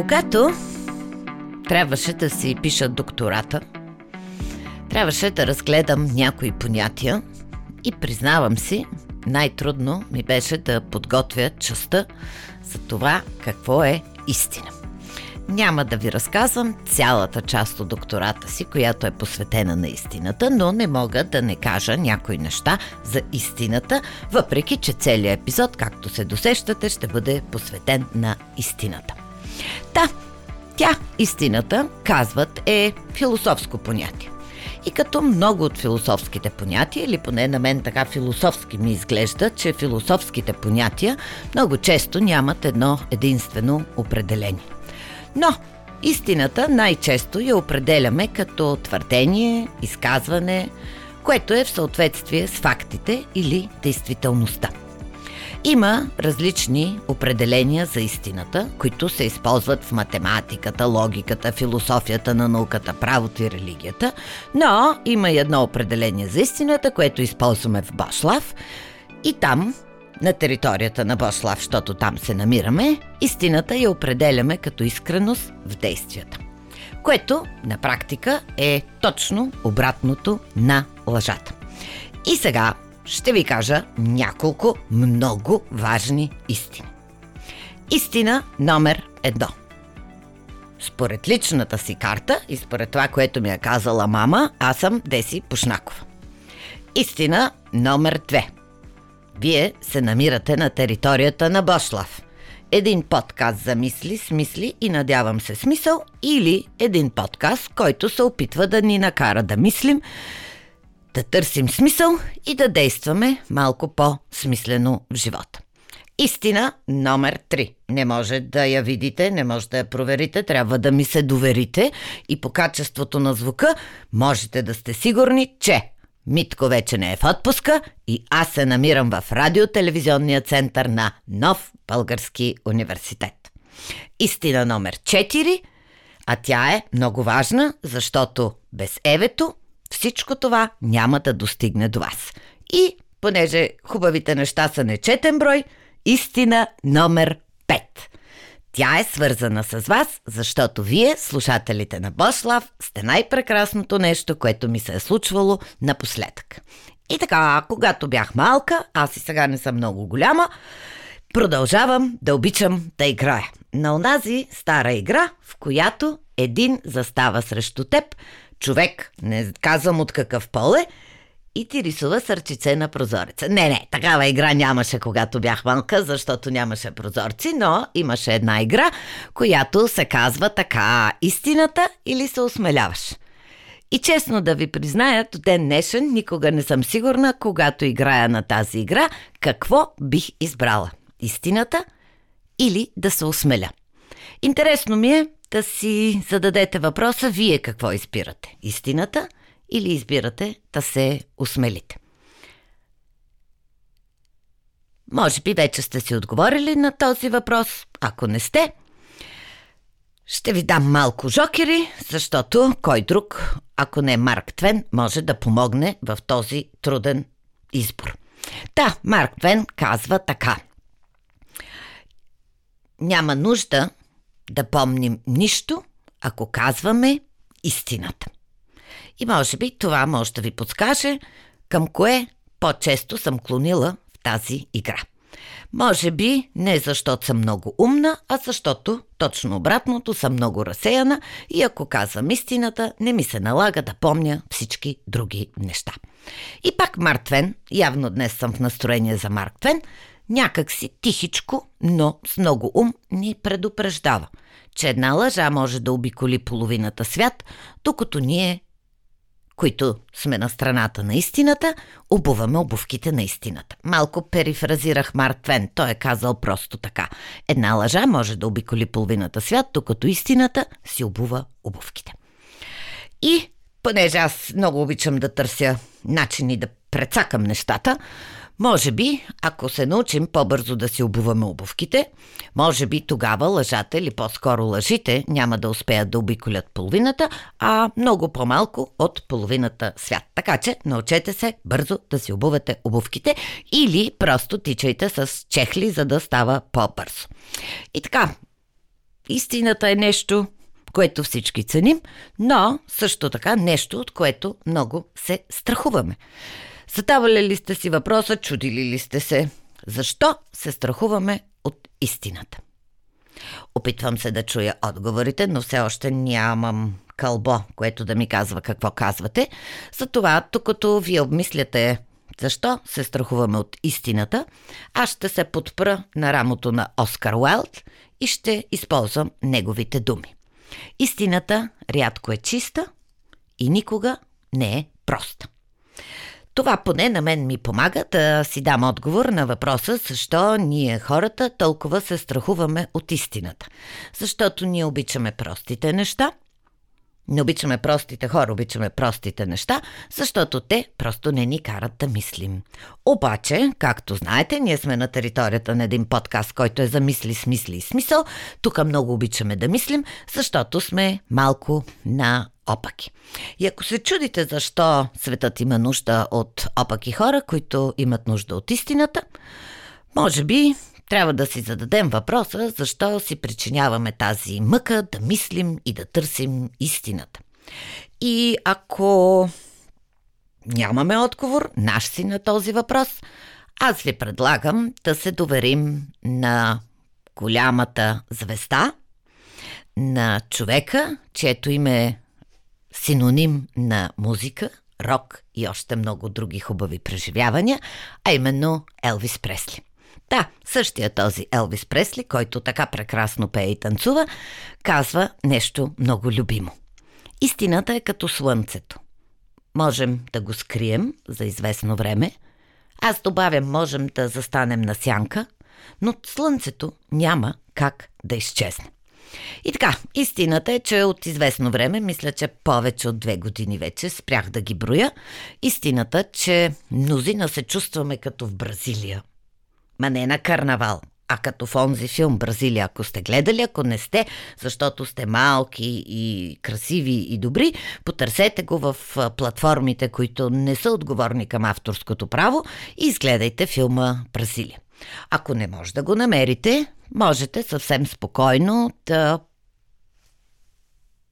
Когато трябваше да си пиша доктората, трябваше да разгледам някои понятия и признавам си, най-трудно ми беше да подготвя частта за това какво е истина. Няма да ви разказвам цялата част от доктората си, която е посветена на истината, но не мога да не кажа някои неща за истината, въпреки че целият епизод, както се досещате, ще бъде посветен на истината. Та, тя, истината, казват, е философско понятие. И като много от философските понятия, или поне на мен така философски ми изглежда, че философските понятия много често нямат едно единствено определение. Но истината най-често я определяме като твърдение, изказване, което е в съответствие с фактите или действителността. Има различни определения за истината, които се използват в математиката, логиката, философията на науката, правото и религията, но има и едно определение за истината, което използваме в Бошлав и там на територията на Бослав, защото там се намираме, истината я определяме като искреност в действията. Което на практика е точно обратното на лъжата. И сега ще ви кажа няколко много важни истини. Истина номер едно. Според личната си карта и според това, което ми е казала мама, аз съм Деси Пушнакова. Истина номер две – вие се намирате на територията на Бошлав. Един подкаст за мисли, смисли и надявам се смисъл или един подкаст, който се опитва да ни накара да мислим, да търсим смисъл и да действаме малко по-смислено в живота. Истина номер 3. Не може да я видите, не може да я проверите, трябва да ми се доверите и по качеството на звука можете да сте сигурни, че Митко вече не е в отпуска и аз се намирам в радиотелевизионния център на Нов Български университет. Истина номер 4, а тя е много важна, защото без Евето всичко това няма да достигне до вас. И понеже хубавите неща са нечетен брой, истина номер 5. Тя е свързана с вас, защото вие, слушателите на Бошлав, сте най-прекрасното нещо, което ми се е случвало напоследък. И така, когато бях малка, аз и сега не съм много голяма, продължавам да обичам да играя. На онази стара игра, в която един застава срещу теб, човек, не казвам от какъв пол е, и ти рисува сърчице на прозореца. Не, не, такава игра нямаше, когато бях малка, защото нямаше прозорци, но имаше една игра, която се казва така истината или се осмеляваш. И честно да ви призная, до ден днешен никога не съм сигурна, когато играя на тази игра, какво бих избрала. Истината или да се осмеля. Интересно ми е да си зададете въпроса, вие какво избирате? Истината – или избирате да се осмелите? Може би вече сте си отговорили на този въпрос. Ако не сте, ще ви дам малко жокери, защото кой друг, ако не Марк Твен, може да помогне в този труден избор. Да, Марк Твен казва така. Няма нужда да помним нищо, ако казваме истината. И може би това може да ви подскаже към кое по-често съм клонила в тази игра. Може би не защото съм много умна, а защото точно обратното съм много разсеяна и ако казвам истината, не ми се налага да помня всички други неща. И пак Марк Твен, явно днес съм в настроение за Марк Твен, някак си тихичко, но с много ум ни предупреждава, че една лъжа може да обиколи половината свят, докато ние които сме на страната на истината, обуваме обувките на истината. Малко перифразирах Марк Твен. Той е казал просто така. Една лъжа може да обиколи половината свят, докато истината си обува обувките. И понеже аз много обичам да търся начини да прецакам нещата, може би, ако се научим по-бързо да си обуваме обувките, може би тогава лъжата или по-скоро лъжите няма да успеят да обиколят половината, а много по-малко от половината свят. Така че научете се бързо да си обувате обувките или просто тичайте с чехли, за да става по-бързо. И така, истината е нещо, което всички ценим, но също така нещо, от което много се страхуваме. Задавали ли сте си въпроса, чудили ли сте се? Защо се страхуваме от истината? Опитвам се да чуя отговорите, но все още нямам кълбо, което да ми казва какво казвате. Затова, докато ви обмисляте защо се страхуваме от истината, аз ще се подпра на рамото на Оскар Уайлд и ще използвам неговите думи. Истината рядко е чиста и никога не е проста. Това поне на мен ми помага да си дам отговор на въпроса защо ние хората толкова се страхуваме от истината. Защото ние обичаме простите неща – не обичаме простите хора, обичаме простите неща, защото те просто не ни карат да мислим. Обаче, както знаете, ние сме на територията на един подкаст, който е за мисли, смисли и смисъл. Тук много обичаме да мислим, защото сме малко на опаки. И ако се чудите защо светът има нужда от опаки хора, които имат нужда от истината, може би трябва да си зададем въпроса, защо си причиняваме тази мъка да мислим и да търсим истината. И ако нямаме отговор, наш си на този въпрос, аз ви предлагам да се доверим на голямата звезда, на човека, чието име синоним на музика, рок и още много други хубави преживявания, а именно Елвис Пресли. Да, същия този Елвис Пресли, който така прекрасно пее и танцува, казва нещо много любимо. Истината е като слънцето. Можем да го скрием за известно време. Аз добавям, можем да застанем на сянка, но слънцето няма как да изчезне. И така, истината е, че от известно време, мисля, че повече от две години вече, спрях да ги броя, истината, че мнозина се чувстваме като в Бразилия. Ма не на карнавал, а като в онзи филм Бразилия, ако сте гледали, ако не сте, защото сте малки и красиви и добри, потърсете го в платформите, които не са отговорни към авторското право и изгледайте филма Бразилия. Ако не може да го намерите, можете съвсем спокойно да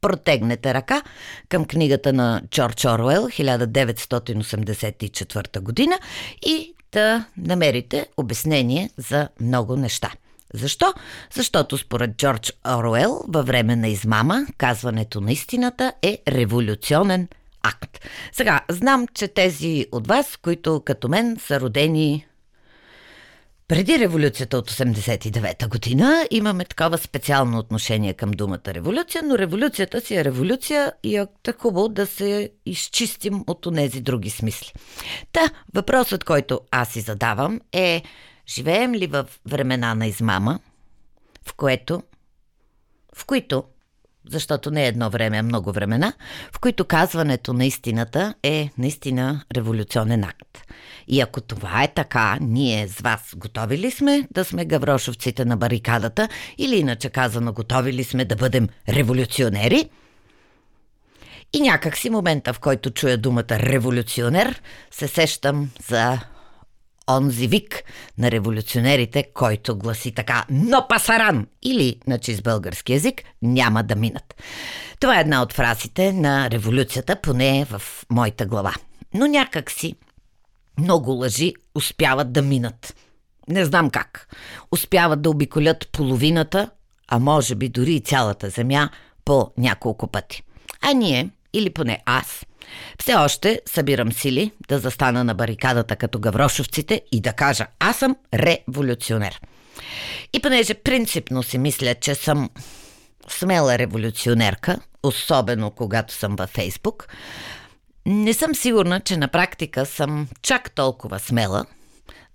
протегнете ръка към книгата на Джордж Оруел 1984 година и да намерите обяснение за много неща. Защо? Защото според Джордж Оруел във време на измама казването на истината е революционен акт. Сега, знам, че тези от вас, които като мен са родени преди революцията от 89-та година имаме такова специално отношение към думата революция, но революцията си е революция и е хубаво да се изчистим от тези други смисли. Та, въпросът, който аз си задавам е, живеем ли в времена на измама, в което, в които защото не е едно време, а много времена, в които казването на истината е наистина революционен акт. И ако това е така, ние с вас готови ли сме да сме гаврошовците на барикадата или иначе казано готови ли сме да бъдем революционери? И някак си момента, в който чуя думата революционер, се сещам за онзи вик на революционерите, който гласи така «Но пасаран!» или на чист български язик «Няма да минат». Това е една от фразите на революцията, поне в моята глава. Но някак си много лъжи успяват да минат. Не знам как. Успяват да обиколят половината, а може би дори и цялата земя по няколко пъти. А ние, или поне аз, все още събирам сили да застана на барикадата като гаврошовците и да кажа аз съм революционер. И понеже принципно си мисля, че съм смела революционерка, особено когато съм във Фейсбук, не съм сигурна, че на практика съм чак толкова смела,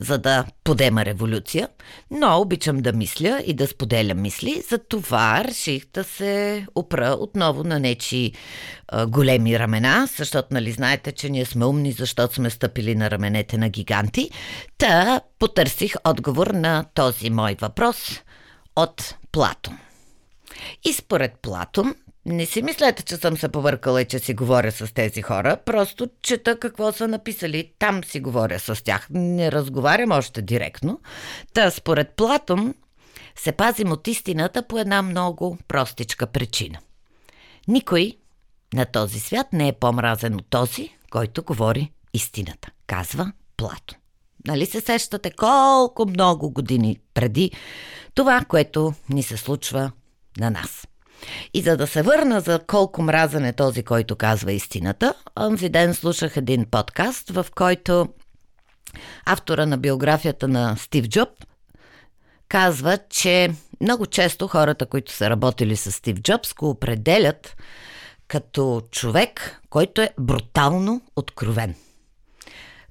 за да подема революция, но обичам да мисля и да споделям мисли, за това реших да се опра отново на нечи големи ramена, защото нали знаете, че ние сме умни, защото сме стъпили на раменете на гиганти. Та потърсих отговор на този мой въпрос от Платон. И според Платон, не си мислете, че съм се повъркала и че си говоря с тези хора. Просто чета какво са написали. Там си говоря с тях. Не разговарям още директно. Та, според Платон, се пазим от истината по една много простичка причина. Никой на този свят не е по-мразен от този, който говори истината, казва Плато. Нали се сещате колко много години преди това, което ни се случва на нас? И за да се върна за колко мразен е този, който казва истината, онзи ден слушах един подкаст, в който автора на биографията на Стив Джоб казва, че много често хората, които са работили с Стив Джобс, го определят като човек, който е брутално откровен.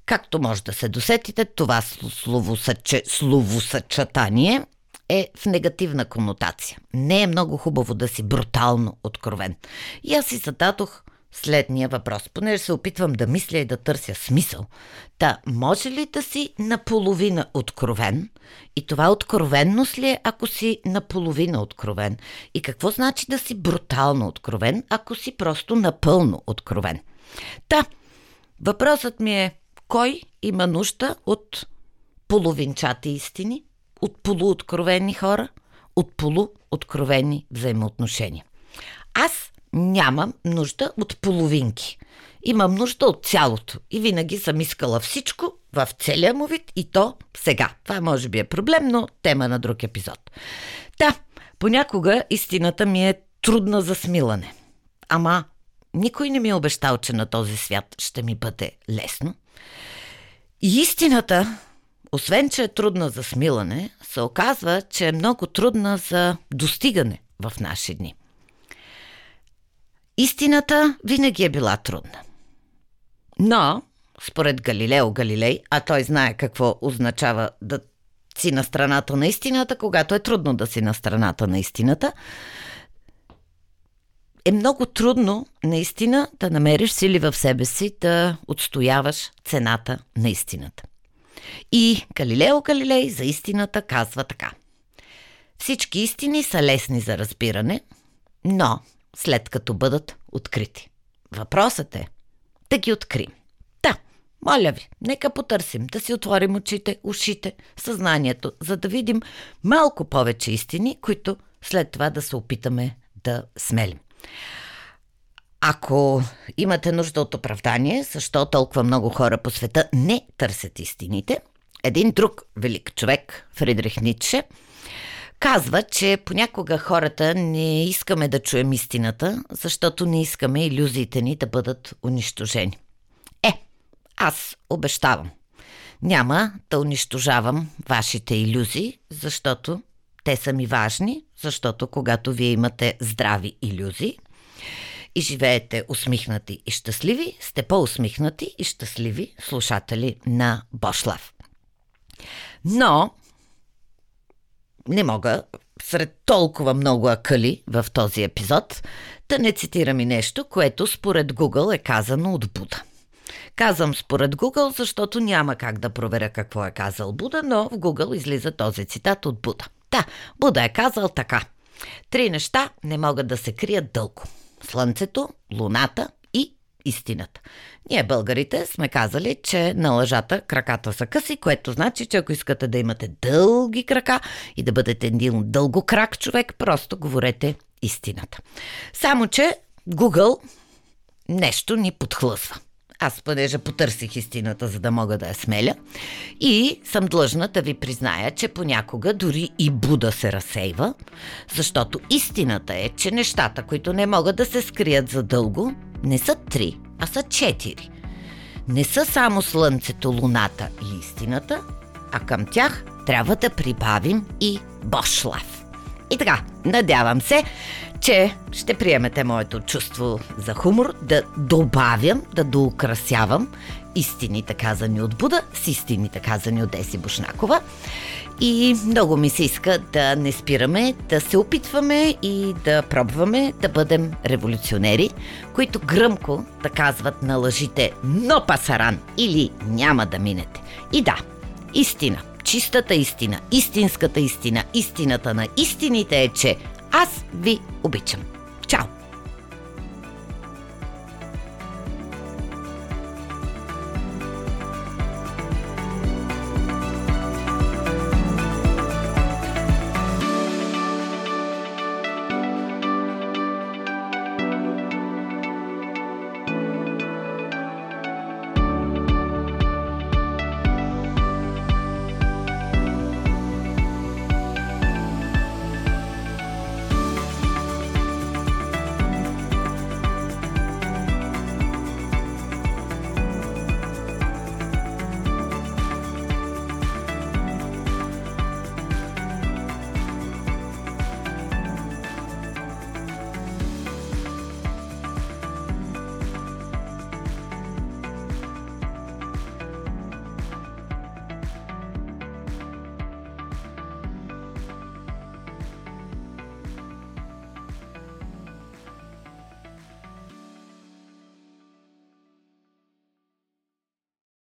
Както може да се досетите, това словосъч... словосъчетание е в негативна конотация. Не е много хубаво да си брутално откровен. И аз си зададох следния въпрос, понеже се опитвам да мисля и да търся смисъл. Та, може ли да си наполовина откровен? И това откровенност ли е, ако си наполовина откровен? И какво значи да си брутално откровен, ако си просто напълно откровен? Та, въпросът ми е, кой има нужда от половинчати истини, от полуоткровени хора, от полуоткровени взаимоотношения? Аз нямам нужда от половинки. Имам нужда от цялото. И винаги съм искала всичко в целия му вид и то сега. Това може би е проблем, но тема на друг епизод. Да, понякога истината ми е трудна за смилане. Ама никой не ми е обещал, че на този свят ще ми бъде лесно. И истината, освен че е трудна за смилане, се оказва, че е много трудна за достигане в наши дни. Истината винаги е била трудна. Но, според Галилео Галилей, а той знае какво означава да си на страната на истината, когато е трудно да си на страната на истината, е много трудно наистина да намериш сили в себе си да отстояваш цената на истината. И Галилео Галилей за истината казва така. Всички истини са лесни за разбиране, но след като бъдат открити. Въпросът е да ги открием. Да, моля ви, нека потърсим, да си отворим очите, ушите, съзнанието, за да видим малко повече истини, които след това да се опитаме да смелим. Ако имате нужда от оправдание, защо толкова много хора по света не търсят истините, един друг велик човек, Фридрих Ницше, казва, че понякога хората не искаме да чуем истината, защото не искаме иллюзиите ни да бъдат унищожени. Е, аз обещавам. Няма да унищожавам вашите иллюзии, защото те са ми важни, защото когато вие имате здрави иллюзии и живеете усмихнати и щастливи, сте по-усмихнати и щастливи слушатели на Бошлав. Но не мога, сред толкова много акъли в този епизод, да не цитирам и нещо, което според Google е казано от Буда. Казвам според Google, защото няма как да проверя какво е казал Буда, но в Google излиза този цитат от Буда. Да, Буда е казал така. Три неща не могат да се крият дълго. Слънцето, луната истината. Ние, българите, сме казали, че на лъжата краката са къси, което значи, че ако искате да имате дълги крака и да бъдете един дългокрак човек, просто говорете истината. Само, че Google нещо ни подхлъсва. Аз, понеже потърсих истината, за да мога да я смеля, и съм длъжна да ви призная, че понякога дори и Буда се разсейва, защото истината е, че нещата, които не могат да се скрият задълго, не са три, а са четири. Не са само Слънцето, Луната и истината, а към тях трябва да прибавим и Бошлав. И така, надявам се, че ще приемете моето чувство за хумор, да добавям, да доукрасявам истините казани от Буда с истините казани от Деси Бушнакова. И много ми се иска да не спираме, да се опитваме и да пробваме да бъдем революционери, които гръмко да казват на лъжите «Но пасаран» или «Няма да минете». И да, истина, чистата истина, истинската истина, истината на истините е, че аз ви обичам.